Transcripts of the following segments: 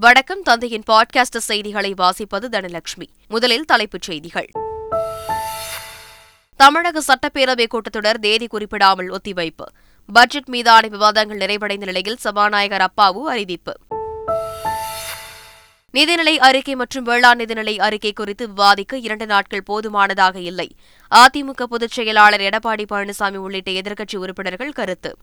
வணக்கம். தந்தையின் பாட்காஸ்ட் செய்திகளை வாசிப்பது தனலட்சுமி. முதலில் தலைப்புச் செய்திகள். தமிழக சட்டப்பேரவை கூட்டத்தொடர் தேதி குறிப்பிடாமல் ஒத்திவைப்பு. பட்ஜெட் மீதான விவாதங்கள் நிறைவடைந்த நிலையில் சபாநாயகர் அப்பாவு அறிவிப்பு. நிதிநிலை அறிக்கை மற்றும் வேளாண் நிதிநிலை அறிக்கை குறித்து விவாதிக்க இரண்டு நாட்கள் போதுமானதாக இல்லை. அதிமுக பொதுச் செயலாளர் எடப்பாடி பழனிசாமி உள்ளிட்ட எதிர்க்கட்சி உறுப்பினர்கள் கருத்து.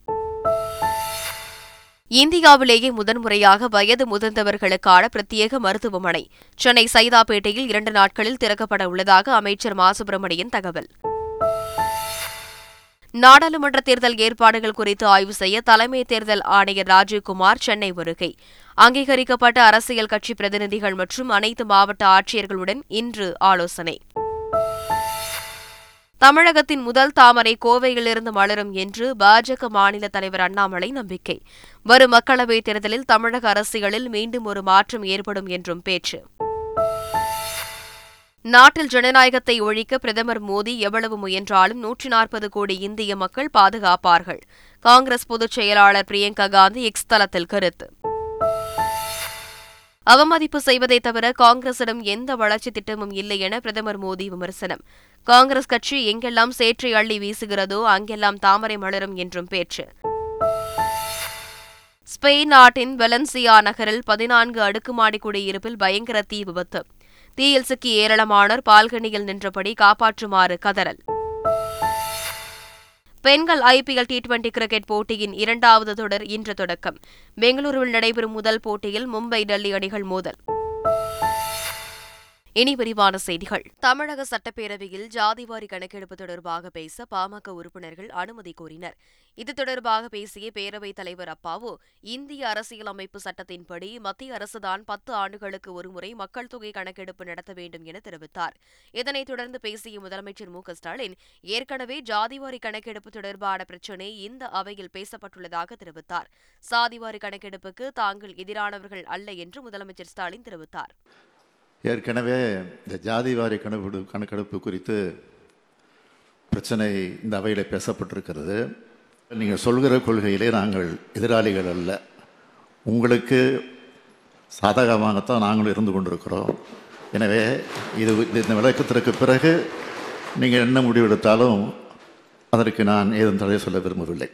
இந்தியாவிலேயே முதன்முறையாக வயது முதிர்ந்தவர்களுக்கான பிரத்யேக மருத்துவமனை. சென்னை சைதாப்பேட்டையில் இரண்டு நாட்களில் திறக்கப்பட உள்ளதாக அமைச்சர் மா. சுப்பிரமணியன் தகவல். நாடாளுமன்ற தேர்தல் ஏற்பாடுகள் குறித்து ஆய்வு செய்ய தலைமை தேர்தல் ஆணையர் ராஜீவ்குமார் சென்னை வருகை. அங்கீகரிக்கப்பட்ட அரசியல் கட்சி பிரதிநிதிகள் மற்றும் அனைத்து மாவட்ட ஆட்சியர்களுடன் இன்று ஆலோசனை. தமிழகத்தின் முதல் தாமரை கோவையிலிருந்து மலரும் என்று பாஜக மாநில தலைவர் அண்ணாமலை நம்பிக்கை. வரும் மக்களவைத் தேர்தலில் தமிழக அரசியலில் மீண்டும் ஒரு மாற்றம் ஏற்படும் என்றும் பேச்சு. நாட்டில் ஜனநாயகத்தை ஒழிக்க பிரதமர் மோடி எவ்வளவு முயன்றாலும் நூற்றி நாற்பது கோடி இந்திய மக்கள் பாதுகாப்பார்கள். காங்கிரஸ் பொதுச் செயலாளர் பிரியங்கா காந்தி எக்ஸ் தளத்தில் கருத்து. அவமதிப்பு செய்வதை தவிர காங்கிரசிடம் எந்த வளர்ச்சி திட்டமும் இல்லை என பிரதமர் மோடி விமர்சனம். காங்கிரஸ் கட்சி எங்கெல்லாம் சேற்றை அள்ளி வீசுகிறதோ அங்கெல்லாம் தாமரை மலரும் என்றும் பேச்சு. ஸ்பெயின் நாட்டின் வெலன்சியா நகரில் பதினான்கு அடுக்குமாடி குடியிருப்பில் பயங்கர தீ விபத்து. தீயில் சிக்கி ஏராளமானோர் பால்கனியில் நின்றபடி காப்பாற்றுமாறு கதறல். பெண்கள் ஐபிஎல் டி டுவெண்டி கிரிக்கெட் போட்டியின் இரண்டாவது தொடர் இன்று தொடக்கம். பெங்களூருவில் நடைபெறும் முதல் போட்டியில் மும்பை டெல்லி அணிகள் மோதல். இனி விரிவான செய்திகள். தமிழக சட்டப்பேரவையில் ஜாதிவாரி கணக்கெடுப்பு தொடர்பாக பேச பாமக உறுப்பினர்கள் அனுமதி கோரினர். இது தொடர்பாக பேசிய பேரவைத் தலைவர் அப்பாவு இந்திய அரசியலமைப்பு சட்டத்தின்படி மத்திய அரசுதான் பத்து ஆண்டுகளுக்கு ஒருமுறை மக்கள் தொகை கணக்கெடுப்பு நடத்த வேண்டும் என தெரிவித்தார். இதனைத் தொடர்ந்து பேசிய முதலமைச்சர் மு ஸ்டாலின் ஏற்கனவே ஜாதிவாரி கணக்கெடுப்பு தொடர்பான பிரச்சினை இந்த அவையில் பேசப்பட்டுள்ளதாக தெரிவித்தார். சாதிவாரி கணக்கெடுப்புக்கு தாங்கள் எதிரானவர்கள் அல்ல என்று முதலமைச்சர் ஸ்டாலின் தெரிவித்தார். ஏற்கனவே இந்த ஜாதிவாரி கணக்கெடு கணக்கெடுப்பு குறித்து பிரச்சனை இந்த அவையில் பேசப்பட்டிருக்கிறது. நீங்கள் சொல்கிற கொள்கையிலே நாங்கள் எதிராளிகள் அல்ல. உங்களுக்கு சாதகமாகத்தான் நாங்களும் இருந்து கொண்டிருக்கிறோம். எனவே இது இந்த விளக்கத்திற்கு பிறகு நீங்கள் என்ன முடிவெடுத்தாலும் அதற்கு நான் ஏதும் தடை சொல்ல விரும்பவில்லை.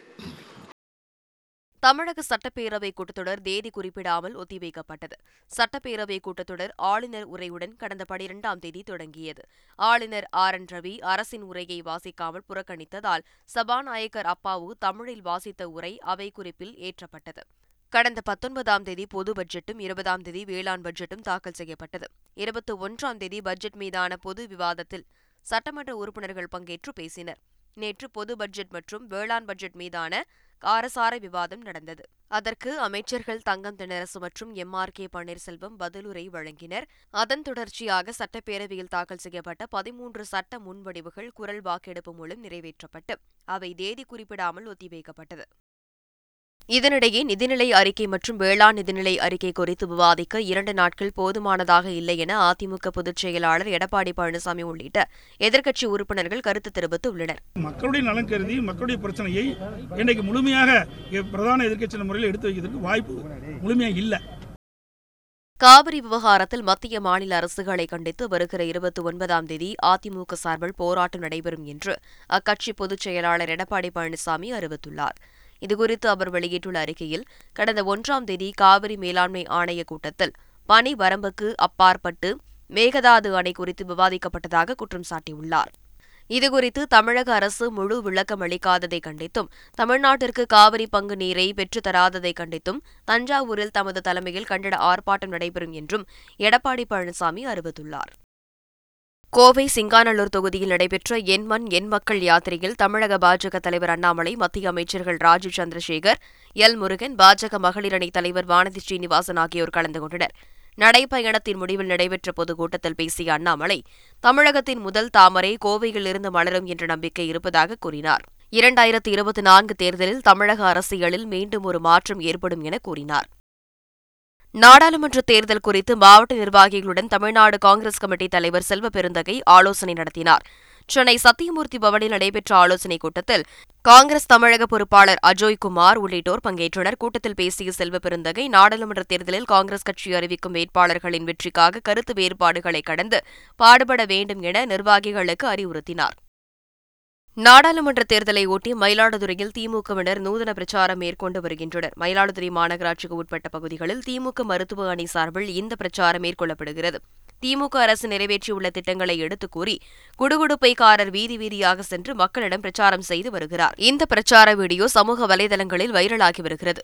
தமிழக சட்டப்பேரவை கூட்டத்தொடர் தேதி குறிப்பிடாமல் ஒத்திவைக்கப்பட்டது. சட்டப்பேரவை கூட்டத்தொடர் ஆளுநர் உரையுடன் கடந்த பனிரெண்டாம் தேதி தொடங்கியது. ஆளுநர் ஆர். என். ரவி அரசின் உரையை வாசிக்காமல் புறக்கணித்ததால் சபாநாயகர் அப்பாவு தமிழில் வாசித்த உரை அவை குறிப்பில் ஏற்றப்பட்டது. கடந்த பத்தொன்பதாம் தேதி பொது பட்ஜெட்டும் இருபதாம் தேதி வேளாண் பட்ஜெட்டும் தாக்கல் செய்யப்பட்டது. இருபத்தி ஒன்றாம் தேதி பட்ஜெட் மீதான பொது விவாதத்தில் சட்டமன்ற உறுப்பினர்கள் பங்கேற்று பேசினர். நேற்று பொது பட்ஜெட் மற்றும் வேளாண் பட்ஜெட் மீதான காரசார விவாதம் நடந்தது. அதற்கு அமைச்சர்கள் தங்கம் தென்னரசு மற்றும் எம். ஆர். கே. பன்னீர்செல்வம் பதிலுரை வழங்கினர். அதன் தொடர்ச்சியாக சட்டப்பேரவையில் தாக்கல் செய்யப்பட்ட பதிமூன்று சட்ட முன்வடிவுகள் குரல் வாக்கெடுப்பு மூலம் நிறைவேற்றப்பட்டு அவை தேதி குறிப்பிடாமல் ஒத்திவைக்கப்பட்டது. இதனிடையே நிதிநிலை அறிக்கை மற்றும் வேளாண் நிதிநிலை அறிக்கை குறித்து விவாதிக்க இரண்டு நாட்கள் போதுமானதாக இல்லை என அதிமுக பொதுச் செயலாளர் எடப்பாடி பழனிசாமி உள்ளிட்ட எதிர்க்கட்சி உறுப்பினர்கள் கருத்து தெரிவித்துள்ளனர். மக்களுடைய நலன் கருதி மக்களுடைய பிரச்சனையை இன்றைக்கு முழுமையாக பிரதான எதிர்க்கட்சி முறையில் எடுத்து வைக்கிறதுக்கு வாய்ப்பு முழுமையாக இல்லை. காவிரி விவகாரத்தில் மத்திய மாநில அரசுகளை கண்டித்து வருகிற இருபத்தி ஒன்பதாம் தேதி அதிமுக சார்பில் போராட்டம் நடைபெறும் என்று அக்கட்சி பொதுச் செயலாளர் எடப்பாடி பழனிசாமி அறிவித்துள்ளார். இதுகுறித்து அவர் வெளியிட்டுள்ள அறிக்கையில் கடந்த ஒன்றாம் தேதி காவிரி மேலாண்மை ஆணைய கூட்டத்தில் பனி வரம்புக்கு அப்பாற்பட்டு மேகதாது அணை குறித்து விவாதிக்கப்பட்டதாக குற்றம் சாட்டியுள்ளார். இதுகுறித்து தமிழக அரசு முழு விளக்கம் அளிக்காததை கண்டித்தும் தமிழ்நாட்டிற்கு காவிரி பங்கு நீரை பெற்றுத்தராததை கண்டித்தும் தஞ்சாவூரில் தமது தலைமையில் கண்டன ஆர்ப்பாட்டம் நடைபெறும் என்றும் எடப்பாடி பழனிசாமி அறிவித்துள்ளார். கோவை சிங்காநல்லூர் தொகுதியில் நடைபெற்ற என் மண் என் மக்கள் யாத்திரையில் தமிழக பாஜக தலைவர் அண்ணாமலை மத்திய அமைச்சர்கள் ராஜீவ் சந்திரசேகர் எல் முருகன் பாஜக மகளிர் அணி தலைவர் வானதி ஸ்ரீனிவாசன் ஆகியோர் கலந்து கொண்டனர். நடைப்பயணத்தின் முடிவில் நடைபெற்ற பொதுக்கூட்டத்தில் பேசிய அண்ணாமலை தமிழகத்தின் முதல் தாமரை கோவையில் இருந்து மலரும் என்ற நம்பிக்கை இருப்பதாக கூறினார். இரண்டாயிரத்தி இருபத்தி நான்கு தேர்தலில் தமிழக அரசியலில் மீண்டும் ஒரு மாற்றம் ஏற்படும் என கூறினார். நாடாளுமன்ற தேர்தல் குறித்து மாவட்ட நிர்வாகிகளுடன் தமிழ்நாடு காங்கிரஸ் கமிட்டி தலைவர் செல்வ பெருந்தகை ஆலோசனை நடத்தினார். சென்னை சத்தியமூர்த்தி பவனில் நடைபெற்ற ஆலோசனைக் கூட்டத்தில் காங்கிரஸ் தமிழக பொறுப்பாளர் அஜோய் குமார் உள்ளிட்டோர் பங்கேற்றனர். கூட்டத்தில் பேசிய செல்வ பெருந்தகை நாடாளுமன்ற தேர்தலில் காங்கிரஸ் கட்சி அறிவிக்கும் வேட்பாளர்களின் வெற்றிக்காக கருத்து வேறுபாடுகளை கடந்து பாடுபட வேண்டும் என நிர்வாகிகளுக்கு அறிவுறுத்தினார். நாடாளுமன்ற தேர்தலை ஒட்டி மயிலாடுதுறையில் திமுகவினர் நூதன பிரச்சாரம் மேற்கொண்டு வருகின்றனர். மயிலாடுதுறை மாநகராட்சிக்கு உட்பட்ட பகுதிகளில் திமுக மருத்துவ அணி சார்பில் இந்த பிரச்சாரம் மேற்கொள்ளப்படுகிறது. திமுக அரசு நிறைவேற்றியுள்ள திட்டங்களை எடுத்துக் கூறி குடுகுடுப்பைக்காரர் வீதி வீதியாக சென்று மக்களிடம் பிரச்சாரம் செய்து வருகிறார். இந்த பிரச்சார வீடியோ சமூக வலைதளங்களில் வைரலாகி வருகிறது.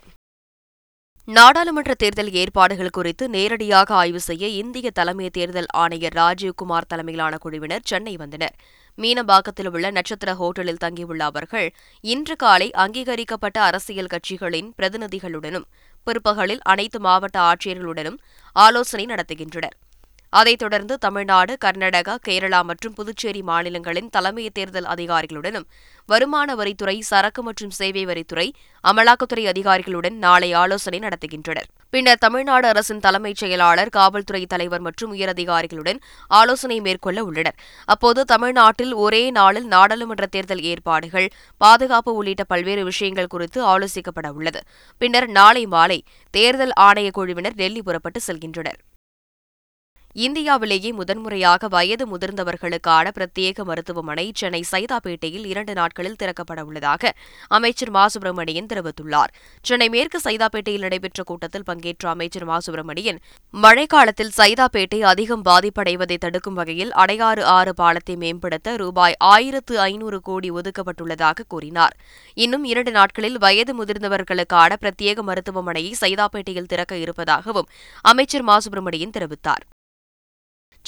நாடாளுமன்ற தேர்தல் ஏற்பாடுகள் குறித்து நேரடியாக ஆய்வு செய்ய இந்திய தலைமை தேர்தல் ஆணையர் ராஜீவ்குமார் தலைமையிலான குழுவினர் சென்னை வந்தனர். மீனம்பாக்கத்தில் உள்ள நட்சத்திர ஹோட்டலில் தங்கியுள்ள அவர்கள் இன்று காலை அங்கீகரிக்கப்பட்ட அரசியல் கட்சிகளின் பிரதிநிதிகளுடனும் பிற்பகலில் அனைத்து மாவட்ட ஆட்சியர்களுடனும் ஆலோசனை நடத்துகின்றனர். அதைத் தொடர்ந்து தமிழ்நாடு கர்நாடகா கேரளா மற்றும் புதுச்சேரி மாநிலங்களின் தலைமை தேர்தல் அதிகாரிகளுடனும் வருமான வரித்துறை சரக்கு மற்றும் சேவை வரித்துறை அமலாக்கத்துறை அதிகாரிகளுடன் நாளை ஆலோசனை நடத்துகின்றனர். பின்னர் தமிழ்நாடு அரசின் தலைமைச் செயலாளர் காவல்துறை தலைவர் மற்றும் உயரதிகாரிகளுடன் ஆலோசனை மேற்கொள்ள உள்ளனர். அப்போது தமிழ்நாட்டில் ஒரே நாளில் நாடாளுமன்ற தேர்தல் ஏற்பாடுகள் பாதுகாப்பு உள்ளிட்ட பல்வேறு விஷயங்கள் குறித்து ஆலோசிக்கப்பட உள்ளது. பின்னர் நாளை மாலை தேர்தல் ஆணைய குழுவினர் டெல்லி புறப்பட்டு செல்கின்றனர். இந்தியாவிலேயே முதன்முறையாக வயது முதிர்ந்தவர்களுக்கான பிரத்யேக மருத்துவமனை சென்னை சைதாப்பேட்டையில் இரண்டு நாட்களில் திறக்கப்பட உள்ளதாக அமைச்சர் மா. சுப்பிரமணியன் தெரிவித்துள்ளார். சென்னை மேற்கு சைதாப்பேட்டையில் நடைபெற்ற கூட்டத்தில் பங்கேற்ற அமைச்சர் மா. சுப்பிரமணியன் மழைக்காலத்தில் சைதாப்பேட்டை அதிகம் பாதிப்படைவதை தடுக்கும் வகையில் அடையாறு ஆறு பாலத்தை மேம்படுத்த ரூபாய் ஆயிரத்து ஐநூறு கோடி ஒதுக்கப்பட்டுள்ளதாக கூறினார். இன்னும் இரண்டு நாட்களில் வயது முதிர்ந்தவர்களுக்கான பிரத்யேக மருத்துவமனையை சைதாப்பேட்டையில் திறக்க இருப்பதாகவும் அமைச்சர் மா. சுப்பிரமணியன் தெரிவித்தார்.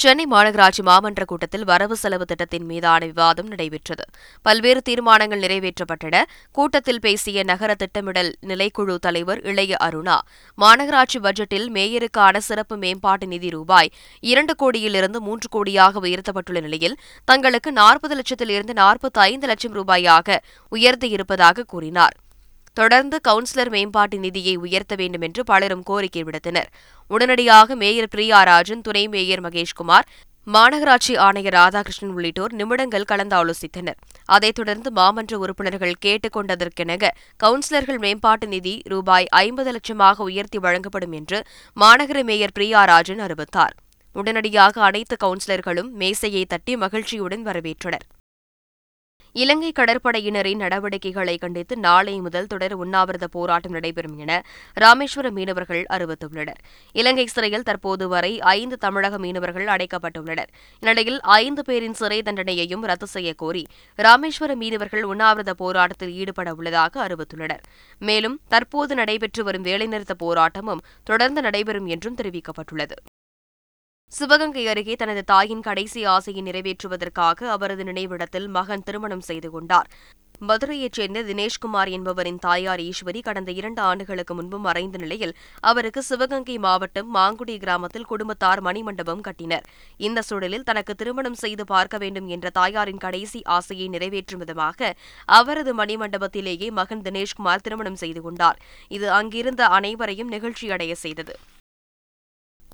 சென்னை மாநகராட்சி மாமன்ற கூட்டத்தில் வரவு செலவு திட்டத்தின் மீதான விவாதம் நடைபெற்றது. பல்வேறு தீர்மானங்கள் நிறைவேற்றப்பட்டன. கூட்டத்தில் பேசிய நகர திட்டமிடல் நிலைக்குழு தலைவர் இளைய அருணா மாநகராட்சி பட்ஜெட்டில் மேயருக்கான சிறப்பு மேம்பாட்டு நிதி ரூபாய் இரண்டு கோடியிலிருந்து மூன்று கோடியாக உயர்த்தப்பட்டுள்ள நிலையில் தங்களுக்கு நாற்பது லட்சத்திலிருந்து நாற்பத்தி ஐந்து லட்சம் ரூபாயாக உயர்த்தியிருப்பதாக கூறினார். தொடர்ந்து கவுன்சிலர் மேம்பாட்டு நிதியை உயர்த்த வேண்டும் என்று பலரும் கோரிக்கை விடுத்தனர். உடனடியாக மேயர் பிரியா ராஜன் துணை மேயர் மகேஷ்குமார் மாநகராட்சி ஆணையர் ராதாகிருஷ்ணன் உள்ளிட்டோர் நிமிடங்கள் கலந்தாலோசித்தனர் அதைத் தொடர்ந்து மாமன்ற உறுப்பினர்கள் கேட்டுக்கொண்டதற்கெனக கவுன்சிலர்கள் மேம்பாட்டு நிதி ரூபாய் ஐம்பது லட்சமாக உயர்த்தி வழங்கப்படும் என்று மாநகர மேயர் பிரியா ராஜன் அறிவித்தார். உடனடியாக அனைத்து கவுன்சிலர்களும் மேசையை தட்டி மகிழ்ச்சியுடன் வரவேற்றனர். இலங்கை கடற்படையினரின் நடவடிக்கைகளை கண்டித்து நாளை முதல் தொடர் உண்ணாவிரத போராட்டம் நடைபெறும் என ராமேஸ்வர மீனவர்கள் அறிவித்துள்ளனர். இலங்கை சிறையில் தற்போது வரை ஐந்து தமிழக மீனவர்கள் அடைக்கப்பட்டுள்ளனர். இந்நிலையில் ஐந்து பேரின் சிறை தண்டனையையும் ரத்து செய்யக்கோரி ராமேஸ்வர மீனவர்கள் உண்ணாவிரத போராட்டத்தில் ஈடுபட உள்ளதாக அறிவித்துள்ளனர். மேலும் தற்போது நடைபெற்று வரும் வேலைநிறுத்த போராட்டமும் தொடர்ந்து நடைபெறும் என்றும் தெரிவிக்கப்பட்டுள்ளது. சிவகங்கை அருகே தனது தாயின் கடைசி ஆசையை நிறைவேற்றுவதற்காக அவரது நினைவிடத்தில் மகன் திருமணம் செய்து கொண்டார். மதுரையைச் சேர்ந்த தினேஷ்குமார் என்பவரின் தாயார் ஈஸ்வரி கடந்த இரண்டு ஆண்டுகளுக்கு முன்பு மறைந்த நிலையில் அவருக்கு சிவகங்கை மாவட்டம் மாங்குடி கிராமத்தில் குடும்பத்தார் மணிமண்டபம் கட்டினர். இந்த சூழலில் தனக்கு திருமணம் செய்து பார்க்க வேண்டும் என்ற தாயாரின் கடைசி ஆசையை நிறைவேற்றும் விதமாக அவரது மணிமண்டபத்திலேயே மகன் தினேஷ்குமார் திருமணம் செய்து கொண்டார். இது அங்கிருந்த அனைவரையும் நிகழ்ச்சியடைய செய்தது.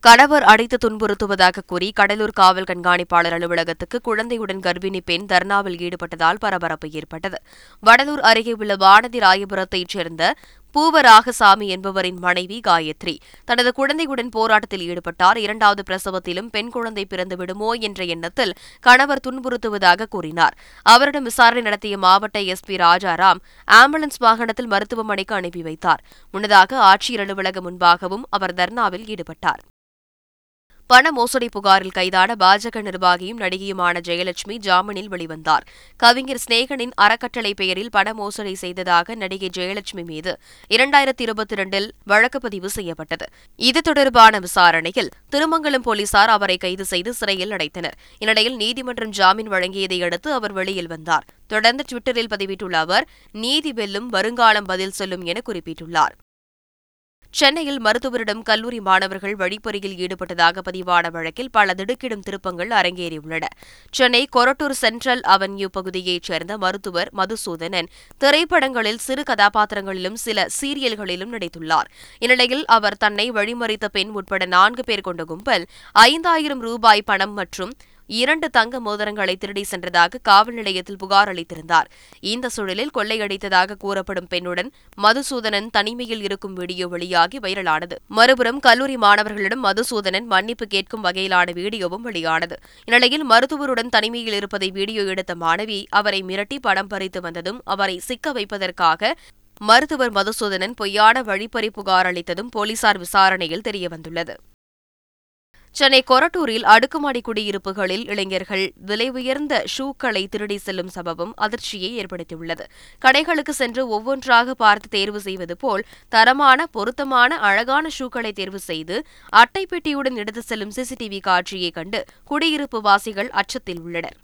கணவர் அடித்து துன்புறுத்துவதாக கூறி கடலூர் காவல் கண்காணிப்பாளர் அலுவலகத்துக்கு குழந்தையுடன் கர்ப்பிணி பெண் தர்ணாவில் ஈடுபட்டதால் பரபரப்பு ஏற்பட்டது. வடலூர் அருகே உள்ள வானதி ராயபுரத்தைச் சேர்ந்த பூவராகசாமி என்பவரின் மனைவி காயத்ரி தனது குழந்தையுடன் போராட்டத்தில் ஈடுபட்டார். இரண்டாவது பிரசவத்திலும் பெண் குழந்தை பிறந்து விடுமோ என்ற எண்ணத்தில் கணவர் துன்புறுத்துவதாக கூறினார். அவரிடம் விசாரணை நடத்திய மாவட்ட எஸ்பி ராஜாராம் ஆம்புலன்ஸ் வாகனத்தில் மருத்துவமனைக்கு அனுப்பி வைத்தார். முன்னதாக ஆட்சியர் அலுவலகம் முன்பாகவும் அவர் தர்ணாவில் ஈடுபட்டார். பண மோசடி புகாரில் கைதான பாஜக நிர்வாகியும் நடிகையுமான ஜெயலட்சுமி ஜாமீனில் வெளிவந்தார். கவிஞர் சிநேகனின் அறக்கட்டளை பெயரில் பண மோசடி செய்ததாக நடிகை ஜெயலட்சுமி மீது இரண்டாயிரத்தி இருபத்தி இரண்டில் வழக்கு பதிவு செய்யப்பட்டது. இது தொடர்பான விசாரணையில் திருமங்கலம் போலீசார் அவரை கைது செய்து சிறையில் அடைத்தனர். இந்நிலையில் நீதிமன்றம் ஜாமீன் வழங்கியதை அடுத்து அவர் வெளியில் வந்தார். தொடர்ந்து டுவிட்டரில் பதிவிட்டுள்ள அவர் நீதி வெல்லும் வருங்காலம் பதில் சொல்லும் என குறிப்பிட்டுள்ளார். சென்னையில் மருத்துவரிடம் கல்லூரி மாணவர்கள் வழிப்பறியில் ஈடுபட்டதாக பதிவான வழக்கில் பல திடுக்கிடும் திருப்பங்கள் அரங்கேறியுள்ளன. சென்னை கொரட்டூர் சென்ட்ரல் அவென்யூ பகுதியைச் சேர்ந்த மருத்துவர் மதுசூதனன் திரைப்படங்களில் சிறு கதாபாத்திரங்களிலும் சில சீரியல்களிலும் நடித்துள்ளார். இந்நிலையில் அவர் தன்னை வழிமறித்த பெண் உட்பட நான்கு பேர் கொண்ட கும்பல் ஐந்தாயிரம் ரூபாய் பணம் மற்றும் இரண்டு தங்க மோதிரங்களை திருடி சென்றதாக காவல் நிலையத்தில் புகார் அளித்திருந்தார். இந்த சூழலில் கொள்ளையடித்ததாக கூறப்படும் பெண்ணுடன் மதுசூதனன் தனிமையில் இருக்கும் வீடியோ வெளியாகி வைரலானது. மறுபுறம் கல்லூரி மாணவர்களிடம் மதுசூதனன் மன்னிப்பு கேட்கும் வகையிலான வீடியோவும் வெளியானது. இந்நிலையில் மருத்துவருடன் தனிமையில் இருப்பதை வீடியோ எடுத்த மாணவி அவரை மிரட்டி படம் பறித்து வந்ததும் அவரை சிக்க வைப்பதற்காக மருத்துவர் மதுசூதனன் பொய்யான வழிப்பறி புகார் அளித்ததும் போலீசார் விசாரணையில் தெரியவந்துள்ளது. சென்னை கொரட்டூரில் அடுக்குமாடி குடியிருப்புகளில் இளைஞர்கள் விலை உயர்ந்த ஷூக்களை திருடி செல்லும் சம்பவம் அதிர்ச்சியை ஏற்படுத்தியுள்ளது. கடைகளுக்கு சென்று ஒவ்வொன்றாக பார்த்து தேர்வு செய்வது போல் தரமான பொருத்தமான அழகான ஷூக்களை தேர்வு செய்து அட்டை பெட்டியுடன் எடுத்து செல்லும் சிசிடிவி காட்சியை கண்டு குடியிருப்பு வாசிகள் அச்சத்தில் உள்ளனர்.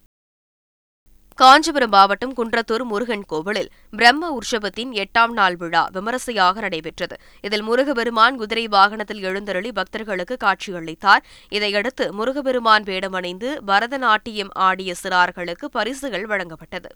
காஞ்சிபுரம் மாவட்டம் குன்றத்தூர் முருகன் கோவிலில் பிரம்ம உற்சவத்தின் எட்டாம் நாள் விழா விமரிசையாக நடைபெற்றது. இதில் முருகபெருமான் குதிரை வாகனத்தில் எழுந்தருளி பக்தர்களுக்கு காட்சியளித்தார். இதையடுத்து முருகபெருமான் வேடமணிந்து பரதநாட்டியம் ஆடிய சிறார்களுக்கு பரிசுகள் வழங்கப்பட்டது.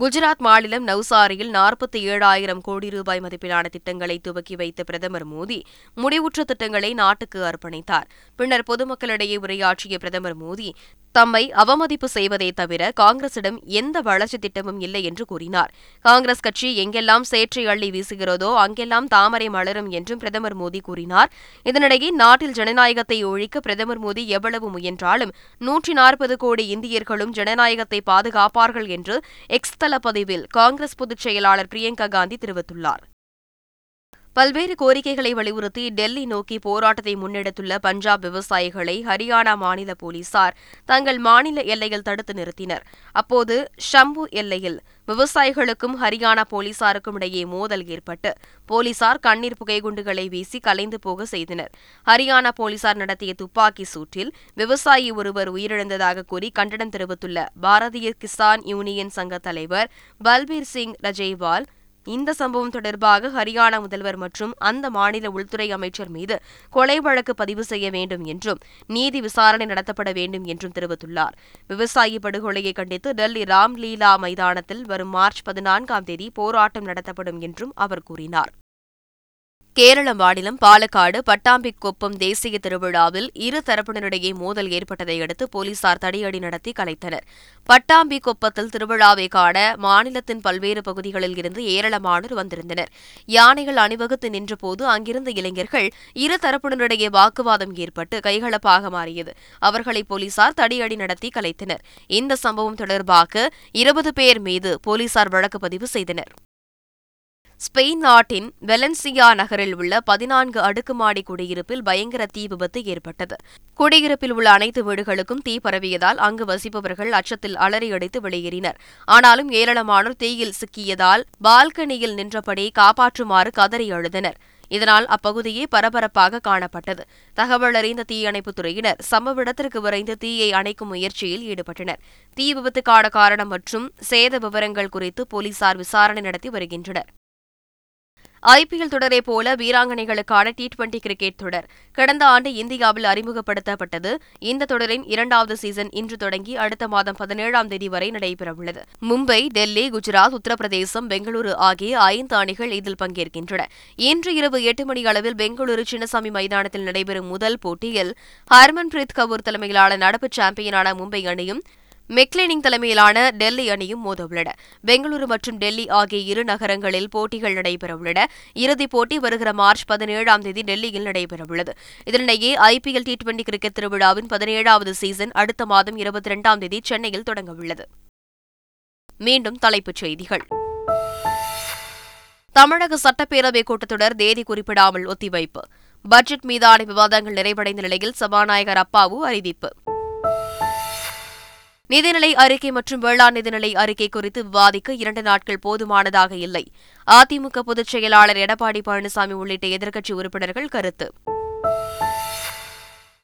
குஜராத் மாநிலம் நவ்சாரியில் நாற்பத்தி ஏழாயிரம் கோடி ரூபாய் மதிப்பிலான திட்டங்களை துவக்கி வைத்த பிரதமர் மோடி முடிவுற்ற திட்டங்களை நாட்டுக்கு அர்ப்பணித்தார். பின்னர் பொதுமக்களிடையே உரையாற்றிய பிரதமர் மோடி தம்மை அவமதிப்பு செய்வதை தவிர காங்கிரசிடம் எந்த வளர்ச்சி திட்டமும் இல்லை என்று கூறினார். காங்கிரஸ் கட்சி எங்கெல்லாம் சேற்றை அள்ளி வீசுகிறதோ அங்கெல்லாம் தாமரை மலரும் என்றும் பிரதமர் மோடி கூறினார். இதனிடையே நாட்டில் ஜனநாயகத்தை ஒழிக்க பிரதமர் மோடி எவ்வளவு முயன்றாலும் நூற்றி நாற்பது கோடி இந்தியர்களும் ஜனநாயகத்தை பாதுகாப்பார்கள் என்று எக்ஸ் தள பதிவில் காங்கிரஸ் பொதுச் செயலாளர் பிரியங்கா காந்தி தெரிவித்துள்ளார். பல்வேறு கோரிக்கைகளை வலியுறுத்தி டெல்லி நோக்கி போராட்டத்தை முன்னெடுத்துள்ள பஞ்சாப் விவசாயிகளை ஹரியானா மாநில போலீசார் தங்கள் மாநில எல்லையில் தடுத்து நிறுத்தினர். அப்போது ஷம்பு எல்லையில் விவசாயிகளுக்கும் ஹரியானா போலீசாருக்கும் இடையே மோதல் ஏற்பட்டு போலீசார் கண்ணீர் புகைகுண்டுகளை வீசி கலைந்து போக செய்தனர். ஹரியானா போலீசார் நடத்திய துப்பாக்கி சூட்டில் விவசாயி ஒருவர் உயிரிழந்ததாக கூறி கண்டனம் தெரிவித்துள்ள பாரதிய கிசான் யூனியன் சங்க தலைவர் பல்பீர் சிங் ரஜேவால் இந்த சம்பவம் தொடர்பாக ஹரியானா முதல்வர் மற்றும் அந்த மாநில உள்துறை அமைச்சர் மீது கொலை வழக்கு பதிவு செய்ய வேண்டும் என்றும் நீதி விசாரணை நடத்தப்பட வேண்டும் என்றும் தெரிவித்துள்ளார். விவசாயி படுகொலையை கண்டித்து டெல்லி ராம்லீலா மைதானத்தில் வரும் மார்ச் பதினான்காம் தேதி போராட்டம் நடத்தப்படும் என்றும் அவர் கூறினார். கேரள மாநிலம் பாலக்காடு பட்டாம்பிக்கொப்பம் தேசிய திருவிழாவில் இரு தரப்பினரிடையே மோதல் ஏற்பட்டதை அடுத்து போலீசார் தடியடி நடத்தி கலைத்தனர். பட்டாம்பிக்கொப்பத்தில் திருவிழாவை காண மாநிலத்தின் பல்வேறு பகுதிகளில் இருந்து ஏராளமானோர் வந்திருந்தனர். யானைகள் அணிவகுத்து நின்றபோது அங்கிருந்த இளைஞர்கள் இரு தரப்பினரிடையே வாக்குவாதம் ஏற்பட்டு கைகலப்பாக மாறியது. அவர்களை போலீசார் தடியடி நடத்தி கலைத்தனர். இந்த சம்பவம் தொடர்பாக இருபது பேர் மீது போலீசார் வழக்கு பதிவு செய்தனர். ஸ்பெயின் நாட்டின் வெலன்சியா நகரில் உள்ள பதினான்கு அடுக்குமாடி குடியிருப்பில் பயங்கர தீ விபத்து ஏற்பட்டது. குடியிருப்பில் உள்ள அனைத்து வீடுகளுக்கும் தீ பரவியதால் அங்கு வசிப்பவர்கள் அச்சத்தில் அலறியடித்து வெளியேறினர். ஆனாலும் ஏராளமானோர் தீயில் சிக்கியதால் பால்கனியில் நின்றபடி காப்பாற்றுமாறு கதறி அழுதனர். இதனால் அப்பகுதியே பரபரப்பாக காணப்பட்டது. தகவல் அறிந்த தீயணைப்புத் துறையினர் சம்பவ இடத்திற்கு விரைந்து தீயை அணைக்கும் முயற்சியில் ஈடுபட்டனர். தீ விபத்துக்கான காரணம் மற்றும் சேத விவரங்கள் குறித்து போலீசார் விசாரணை நடத்தி வருகின்றனர். ஐபிஎல் தொடரை போல வீராங்கனைகளுக்கான டி டுவெண்டி கிரிக்கெட் தொடர். கடந்த ஆண்டு இந்தியாவில் அறிமுகப்படுத்தப்பட்டது. இந்த தொடரின் இரண்டாவது சீசன் இன்று தொடங்கி அடுத்த மாதம் பதினேழாம் தேதி வரை நடைபெறவுள்ளது. மும்பை டெல்லி குஜராத் உத்தரப்பிரதேசம் பெங்களூரு ஆகிய ஐந்து அணிகள் இதில் பங்கேற்கின்றன. இன்று இரவு எட்டு மணி அளவில் பெங்களூரு சின்னசாமி மைதானத்தில் நடைபெறும் முதல் போட்டியில் ஹர்மன்பிரீத் கவுர் தலைமையிலான நடப்பு சாம்பியனான மும்பை அணியும் மெக்லேனிங் தலைமையிலான டெல்லி அணியும் மோதவுள்ளன. பெங்களூரு மற்றும் டெல்லி ஆகிய இரு நகரங்களில் போட்டிகள் நடைபெறவுள்ளன. இறுதிப் போட்டி வருகிற மார்ச் பதினேழாம் தேதி டெல்லியில் நடைபெறவுள்ளது. இதனிடையே ஐபிஎல் டி டுவெண்டி கிரிக்கெட் திருவிழாவின் பதினேழாவது சீசன் அடுத்த மாதம் இருபத்தி இரண்டாம் தேதி சென்னையில் தொடங்கவுள்ளது. மீண்டும் தலைப்புச் செய்திகள். தமிழக சட்டப்பேரவை கூட்டத்தொடர் தேதி குறிப்பிடாமல் ஒத்திவைப்பு. பட்ஜெட் மீதான விவாதங்கள் நிறைவடைந்த நிலையில் சபாநாயகர் அப்பாவு அறிவிப்பு. நிதிநிலை அறிக்கை மற்றும் வேளாண் நிதிநிலை அறிக்கை குறித்து விவாதிக்க இரண்டு நாட்கள் போதுமானதாக இல்லை. அதிமுக பொதுச் செயலாளர் எடப்பாடி பழனிசாமி உள்ளிட்ட எதிர்க்கட்சி உறுப்பினர்கள் கருத்து.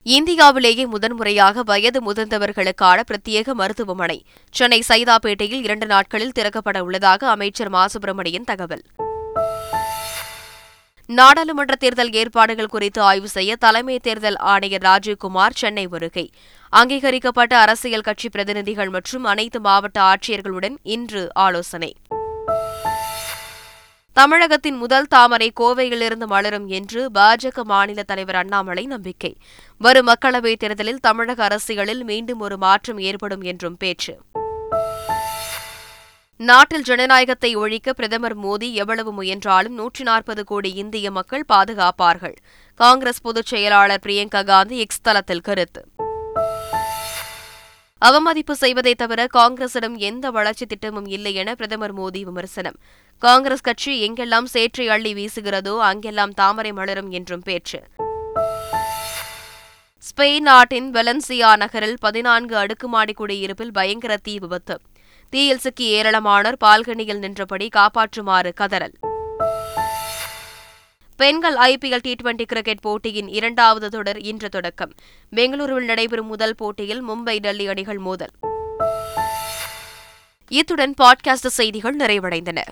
இந்தியாவிலேயே முதன்முறையாக வயது முதிர்ந்தவர்களுக்கான பிரத்யேக மருத்துவமனை. சென்னை சைதாப்பேட்டையில் இரண்டு நாட்களில் திறக்கப்பட உள்ளதாக அமைச்சர் மா. சுப்பிரமணியன் தகவல். நாடாளுமன்ற தேர்தல் ஏற்பாடுகள் குறித்து ஆய்வு செய்ய தலைமை தேர்தல் ஆணையர் ராஜீவ்குமார் சென்னை வருகை. அங்கீகரிக்கப்பட்ட அரசியல் கட்சி பிரதிநிதிகள் மற்றும் அனைத்து மாவட்ட ஆட்சியர்களுடன் இன்று ஆலோசனை. தமிழகத்தின் முதல் தாமரை கோவையிலிருந்து மலரும் என்று பாஜக மாநில தலைவர் அண்ணாமலை நம்பிக்கை. வரும் மக்களவைத் தேர்தலில் தமிழக அரசியலில் மீண்டும் ஒரு மாற்றம் ஏற்படும் என்றும் பேச்சு. நாட்டில் ஜனநாயகத்தை ஒழிக்க பிரதமர் மோடி எவ்வளவு முயன்றாலும் நூற்றி நாற்பது கோடி இந்திய மக்கள் பாதுகாப்பார்கள். காங்கிரஸ் பொதுச் செயலாளர் பிரியங்கா காந்தி எக்ஸ் தளத்தில் கருத்து. அவமதிப்பு செய்வதை தவிர காங்கிரசிடம் எந்த வளர்ச்சி திட்டமும் இல்லை என பிரதமர் மோடி விமர்சனம். காங்கிரஸ் கட்சி எங்கெல்லாம் சேற்றை அள்ளி வீசுகிறதோ அங்கெல்லாம் தாமரை மலரும் என்றும் பேச்சு. ஸ்பெயின் நாட்டின் வெலன்சியா நகரில் பதினான்கு அடுக்குமாடி குடியிருப்பில் பயங்கர தீ விபத்து. தீயில் சிக்கி ஏராளமானோர் பால்கனியில் நின்றபடி காப்பாற்றுமாறு கதறல். பெண்கள் ஐபிஎல் டி டுவெண்டி கிரிக்கெட் போட்டியின் இரண்டாவது தொடர் இன்று தொடக்கம். பெங்களூருவில் நடைபெறும் முதல் போட்டியில் மும்பை டெல்லி அணிகள் மோதல். இத்துடன் பாட்காஸ்ட் செய்திகள் நிறைவடைந்தன.